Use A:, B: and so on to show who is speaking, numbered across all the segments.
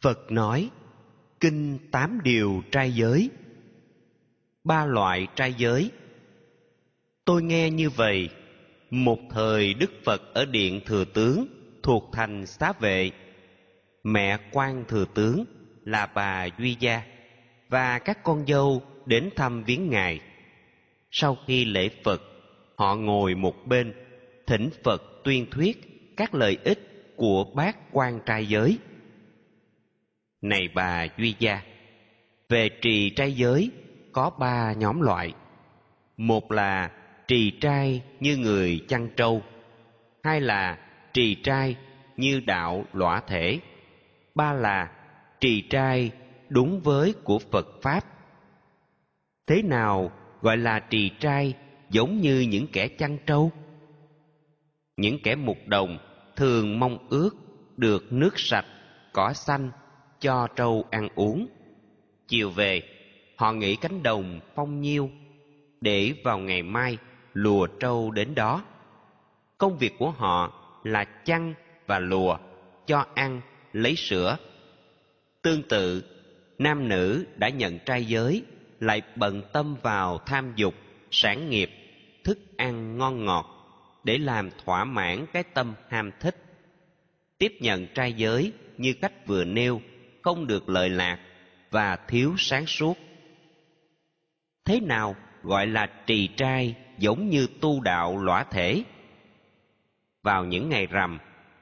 A: Phật nói, Kinh Tám Điều Trai Giới Ba loại trai giới Tôi nghe như vậy, một thời Đức Phật ở Điện Thừa Tướng thuộc thành Xá Vệ, mẹ quan Thừa Tướng là bà Duy Gia và các con dâu đến thăm viếng Ngài. Sau khi lễ Phật, họ ngồi một bên, thỉnh Phật tuyên thuyết các lợi ích của bác quan trai giới. Này bà Duy Gia, về trì trai giới có ba nhóm loại. Một là trì trai như người chăn trâu, hai là trì trai như đạo lõa thể, ba là trì trai đúng với của Phật Pháp. Thế nào gọi là trì trai giống như những kẻ chăn trâu? Những kẻ mục đồng thường mong ước được nước sạch, cỏ xanh cho trâu ăn uống. Chiều về, họ nghỉ cánh đồng phong nhiêu để vào ngày mai lùa trâu đến đó. Công việc của họ là chăn và lùa, cho ăn, lấy sữa. Tương tự, nam nữ đã nhận trai giới lại bận tâm vào tham dục, sản nghiệp, thức ăn ngon ngọt để làm thỏa mãn cái tâm ham thích. Tiếp nhận trai giới như cách vừa nêu không được lợi lạc và thiếu sáng suốt. Thế nào gọi là trì trai giống như tu đạo lõa thể? Vào những ngày rằm,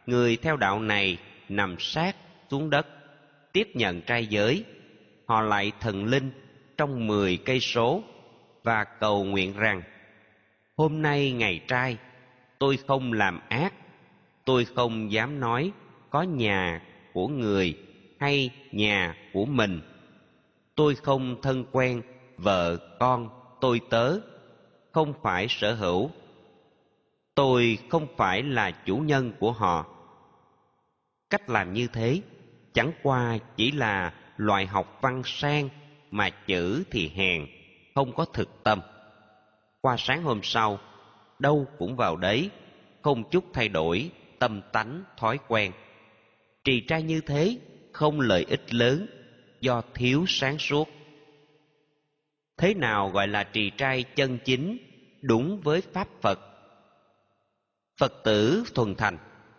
A: người theo đạo này nằm sát xuống đất, tiếp nhận trai giới, họ lại thần linh trong mười cây số và cầu nguyện rằng hôm nay ngày trai tôi không làm ác tôi không dám nói có nhà của người hay nhà của mình. Tôi không thân quen, vợ, con, tôi tớ, không phải sở hữu. Tôi không phải là chủ nhân của họ. Cách làm như thế chẳng qua chỉ là loại học văn sang mà chữ thì hèn, không có thực tâm. Qua sáng hôm sau, đâu cũng vào đấy, không chút thay đổi tâm tánh, thói quen. Trì trai như thế không lợi ích lớn do thiếu sáng suốt. Thế nào gọi là trì trai chân chính đúng với pháp phật? Phật tử thuần thành,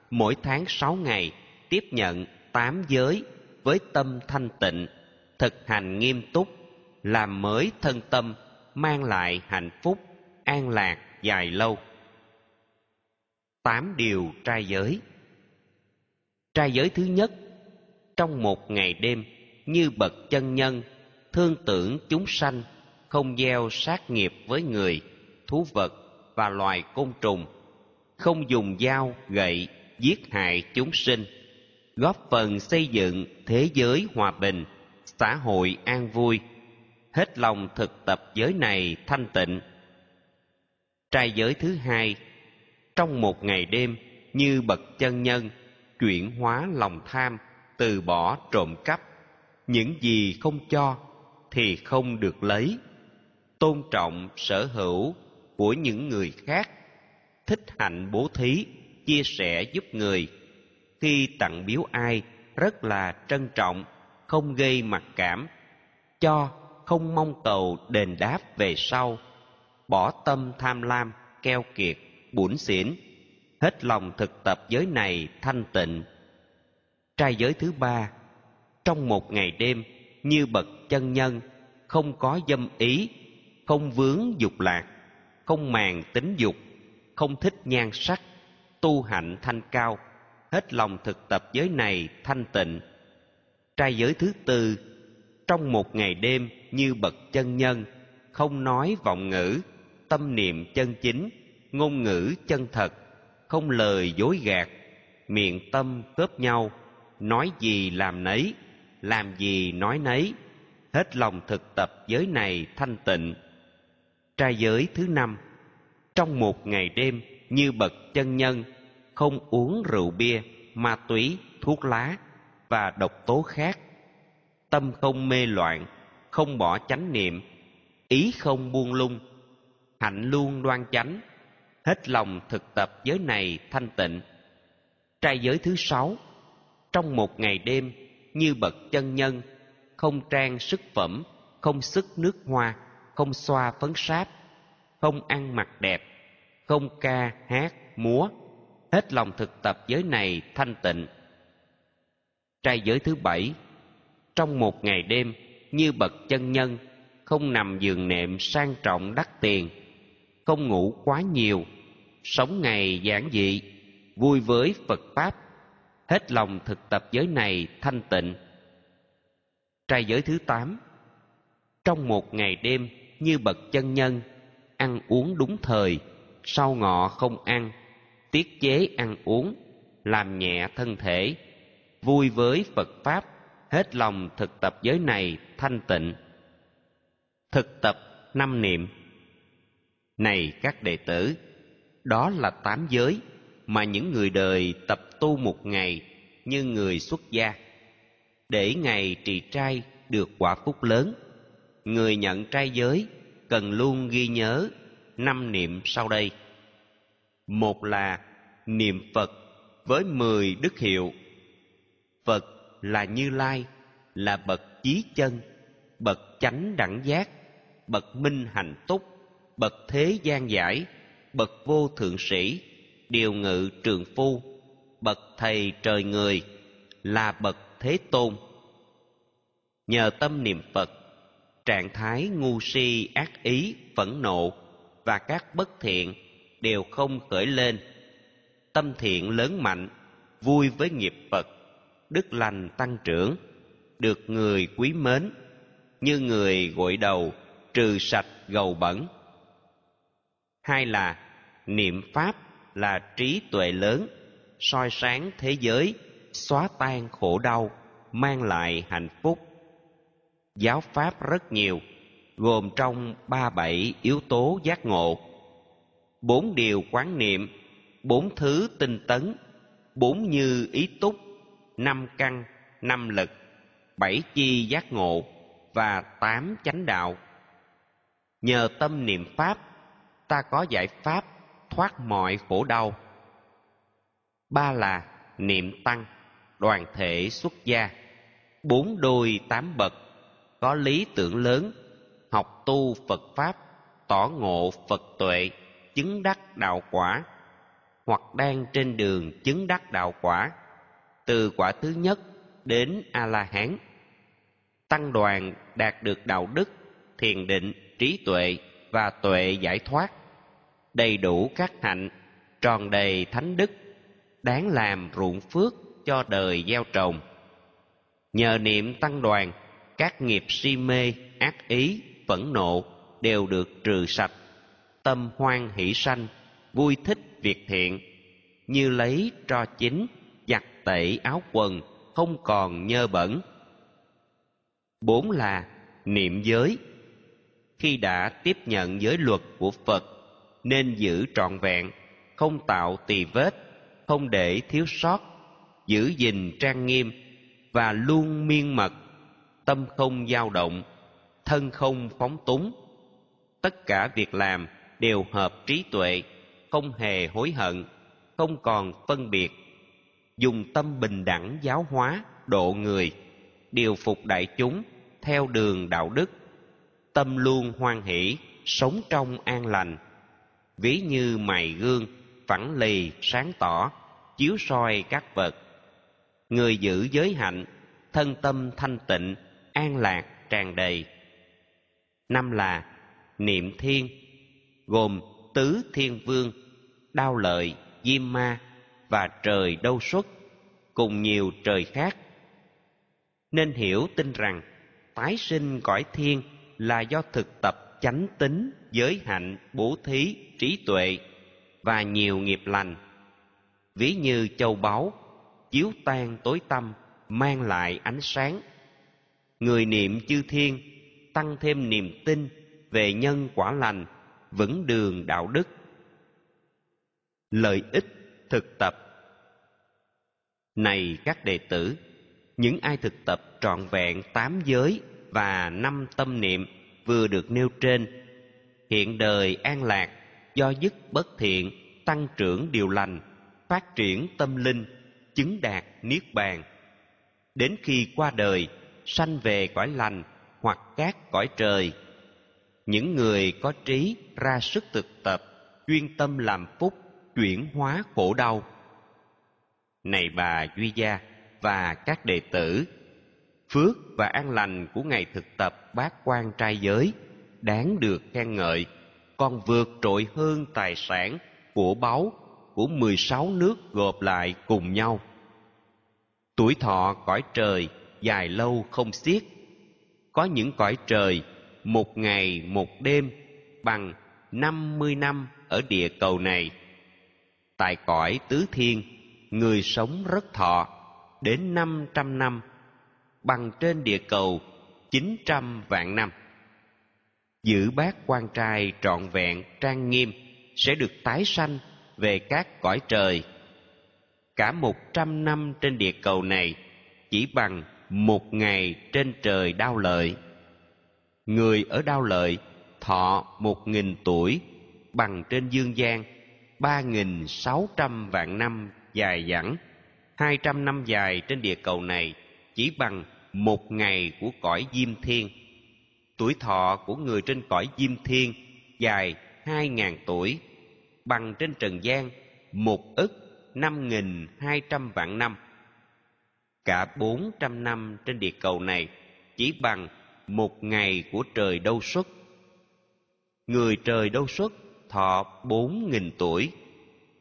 A: mỗi tháng sáu ngày tiếp nhận tám giới với tâm thanh tịnh, thực hành nghiêm túc, làm mới thân tâm, mang lại hạnh phúc, an lạc dài lâu. Tám điều trai giới. Trai giới thứ nhất trong một ngày đêm như bậc chân nhân, thương tưởng chúng sanh, không gieo sát nghiệp với người, thú vật và loài côn trùng, không dùng dao, gậy giết hại chúng sinh, góp phần xây dựng thế giới hòa bình, xã hội an vui. Hết lòng thực tập giới này thanh tịnh. Trai giới thứ hai, trong một ngày đêm như bậc chân nhân, chuyển hóa lòng tham từ bỏ trộm cắp. Những gì không cho thì không được lấy. Tôn trọng sở hữu của những người khác. Thích hạnh bố thí, chia sẻ giúp người. Khi tặng biếu ai rất là trân trọng, không gây mặc cảm. Cho không mong cầu đền đáp về sau. Bỏ tâm tham lam, keo kiệt bủn xỉn. Hết lòng thực tập giới này thanh tịnh trai giới thứ ba. Trong một ngày đêm, như bậc chân nhân, không có dâm ý, không vướng dục lạc, không màng tính dục, không thích nhan sắc, tu hạnh thanh cao, hết lòng thực tập giới này thanh tịnh. Trai giới thứ tư, trong một ngày đêm như bậc chân nhân, không nói vọng ngữ, tâm niệm chân chính, ngôn ngữ chân thật, không lời dối gạt, miệng tâm khớp nhau nói gì làm nấy, làm gì nói nấy. Hết lòng thực tập giới này thanh tịnh. Trai giới thứ năm. Trong một ngày đêm, như bậc chân nhân, không uống rượu bia, ma túy, thuốc lá và độc tố khác. Tâm không mê loạn, không bỏ chánh niệm, ý không buông lung, hạnh luôn đoan chánh. Hết lòng thực tập giới này thanh tịnh. Trai giới thứ sáu trong một ngày đêm như bậc chân nhân, không trang sức phẩm, không sức nước hoa, không xoa phấn sáp, không ăn mặc đẹp, không ca hát, múa. Hết lòng thực tập giới này thanh tịnh. Trai giới thứ bảy, trong một ngày đêm như bậc chân nhân, không nằm giường nệm sang trọng đắt tiền, không ngủ quá nhiều, sống ngày giản dị, vui với phật pháp hết lòng thực tập giới này thanh tịnh. Trai giới thứ tám. Trong một ngày đêm, như bậc chân nhân, ăn uống đúng thời sau ngọ không ăn, tiết chế ăn uống, làm nhẹ thân thể, vui với phật pháp, hết lòng thực tập giới này thanh tịnh. Thực tập năm niệm. Này các đệ tử, đó là tám giới mà những người đời tập tu một ngày như người xuất gia. Để ngày trì trai được quả phúc lớn, người nhận trai giới cần luôn ghi nhớ năm niệm sau đây. Một là niệm phật với mười đức hiệu. Phật là như lai, là bậc chí chân, bậc chánh đẳng giác, bậc minh hạnh túc, bậc thế gian giải, bậc vô thượng sĩ điều ngự trường phu, bậc thầy trời người, là bậc thế tôn. Nhờ tâm niệm phật, trạng thái ngu si, ác ý, phẫn nộ và các bất thiện đều không khởi lên. Tâm thiện lớn mạnh, vui với nghiệp phật, đức lành tăng trưởng, được người quý mến, như người gội đầu, trừ sạch gầu bẩn. Hai là niệm pháp là trí tuệ lớn, soi sáng thế giới, xóa tan khổ đau, mang lại hạnh phúc. Giáo pháp rất nhiều, gồm trong ba bảy yếu tố giác ngộ. Bốn điều quán niệm, bốn thứ tinh tấn, bốn như ý túc, năm căn, năm lực, bảy chi giác ngộ và tám chánh đạo. Nhờ tâm niệm pháp, ta có giải pháp thoát mọi khổ đau. Ba là niệm tăng, đoàn thể xuất gia. Bốn đôi tám bậc, có lý tưởng lớn, học tu phật pháp, tỏ ngộ phật tuệ, chứng đắc đạo quả, hoặc đang trên đường chứng đắc đạo quả, từ quả thứ nhất đến a la hán tăng đoàn đạt được đạo đức, thiền định, trí tuệ và tuệ giải thoát đầy đủ các hạnh, tròn đầy thánh đức, đáng làm ruộng phước cho đời gieo trồng. Nhờ niệm tăng đoàn, các nghiệp si mê, ác ý, phẫn nộ đều được trừ sạch. Tâm hoan hỷ sanh, vui thích việc thiện. Như lấy tro chính giặt tẩy áo quần, không còn nhơ bẩn. Bốn là niệm giới. Khi đã tiếp nhận giới luật của phật nên giữ trọn vẹn, không tạo tỳ vết, không để thiếu sót, giữ gìn trang nghiêm và luôn miên mật, tâm không dao động, thân không phóng túng. Tất cả việc làm đều hợp trí tuệ, không hề hối hận, không còn phân biệt. Dùng tâm bình đẳng giáo hóa độ người, điều phục đại chúng theo đường đạo đức, tâm luôn hoan hỷ, sống trong an lành ví như mài gương, phẳng lì, sáng tỏ, chiếu soi các vật. Người giữ giới hạnh, thân tâm thanh tịnh, an lạc, tràn đầy. Năm là niệm thiên, gồm tứ thiên vương, đao lợi, diêm ma và trời đâu xuất, cùng nhiều trời khác. Nên hiểu tin rằng tái sinh cõi thiên là do thực tập chánh tính, giới hạnh, bố thí, trí tuệ và nhiều nghiệp lành. Ví như châu báu, chiếu tan tối tâm, mang lại ánh sáng. Người niệm chư thiên, tăng thêm niềm tin về nhân quả lành, vững đường đạo đức. Lợi ích thực tập. Này các đệ tử, những ai thực tập trọn vẹn tám giới và năm tâm niệm vừa được nêu trên. Hiện đời an lạc, do dứt bất thiện, tăng trưởng điều lành, phát triển tâm linh, chứng đạt niết bàn. Đến khi qua đời, sanh về cõi lành hoặc các cõi trời, những người có trí ra sức thực tập, chuyên tâm làm phúc, chuyển hóa khổ đau. Này bà duy gia và các đệ tử phước và an lành của ngày thực tập bát quan trai giới đáng được khen ngợi còn vượt trội hơn tài sản của báu của 16 nước gộp lại cùng nhau. Tuổi thọ cõi trời dài lâu không xiết. Có những cõi trời một ngày một đêm bằng 50 năm ở địa cầu này. Tại cõi tứ thiên, người sống rất thọ, đến 500 năm, bằng trên địa cầu 900 vạn năm. Giữ bát quan trai trọn vẹn, trang nghiêm, sẽ được tái sanh về các cõi trời. Cả một trăm năm trên địa cầu này, chỉ bằng một ngày trên trời đau lợi. Người ở đau lợi, thọ một nghìn tuổi, bằng trên dương gian, ba nghìn sáu trăm vạn năm dài dẳng. Hai trăm năm dài trên địa cầu này chỉ bằng một ngày của cõi diêm thiên. Tuổi thọ của người trên cõi diêm thiên dài hai ngàn tuổi bằng trên trần gian một ức năm nghìn hai trăm vạn năm. Cả bốn trăm năm trên địa cầu này chỉ bằng một ngày của trời đâu xuất. Người trời đâu xuất thọ bốn nghìn tuổi,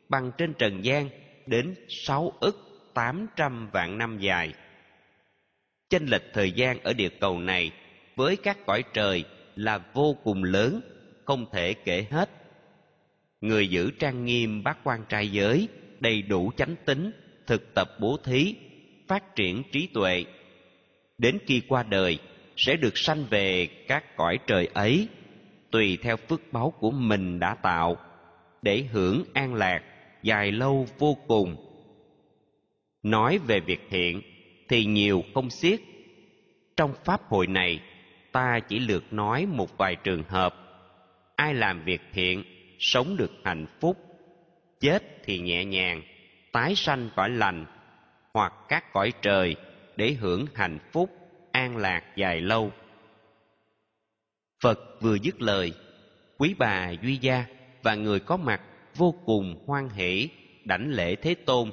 A: bằng trên trần gian đến sáu ức tám trăm vạn năm dài. Chênh lệch thời gian ở địa cầu này với các cõi trời là vô cùng lớn, không thể kể hết. Người giữ trang nghiêm bác quan trai giới đầy đủ chánh tính thực tập bố thí phát triển trí tuệ đến khi qua đời sẽ được sanh về các cõi trời ấy tùy theo phước báu của mình đã tạo để hưởng an lạc dài lâu vô cùng. Nói về việc thiện thì nhiều không xiết. Trong pháp hội này, ta chỉ lược nói một vài trường hợp. Ai làm việc thiện, sống được hạnh phúc. Chết thì nhẹ nhàng, tái sanh cõi lành, hoặc các cõi trời để hưởng hạnh phúc, an lạc dài lâu. Phật vừa dứt lời, quý bà duy gia và người có mặt vô cùng hoan hỷ, đảnh lễ thế tôn,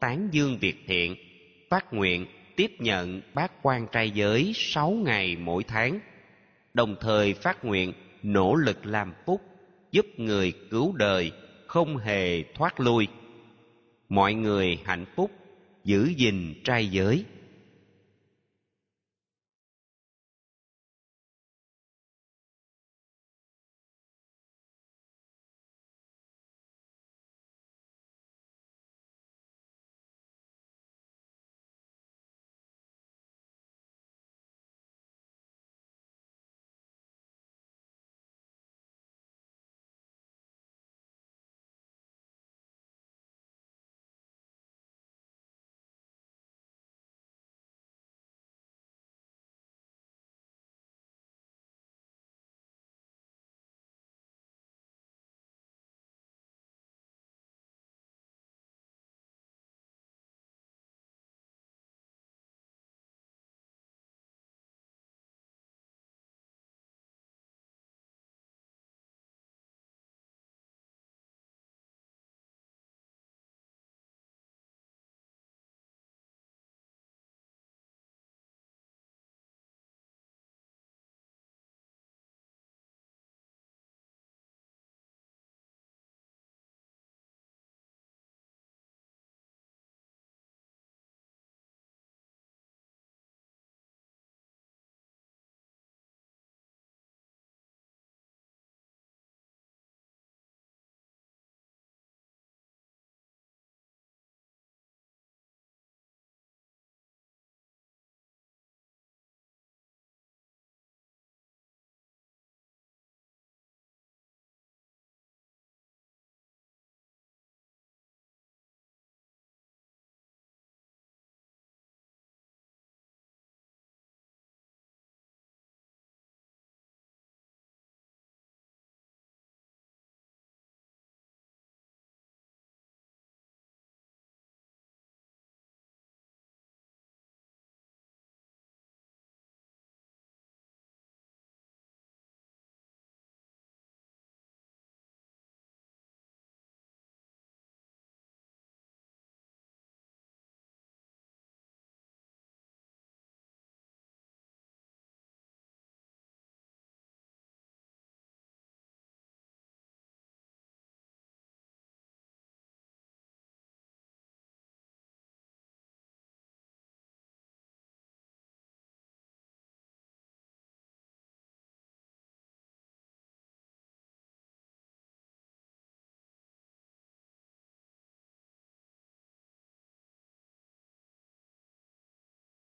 A: tán dương việc thiện phát nguyện tiếp nhận bác quan trai giới sáu ngày mỗi tháng, đồng thời phát nguyện nỗ lực làm phúc, giúp người cứu đời không hề thoát lui. Mọi người hạnh phúc, giữ gìn trai giới.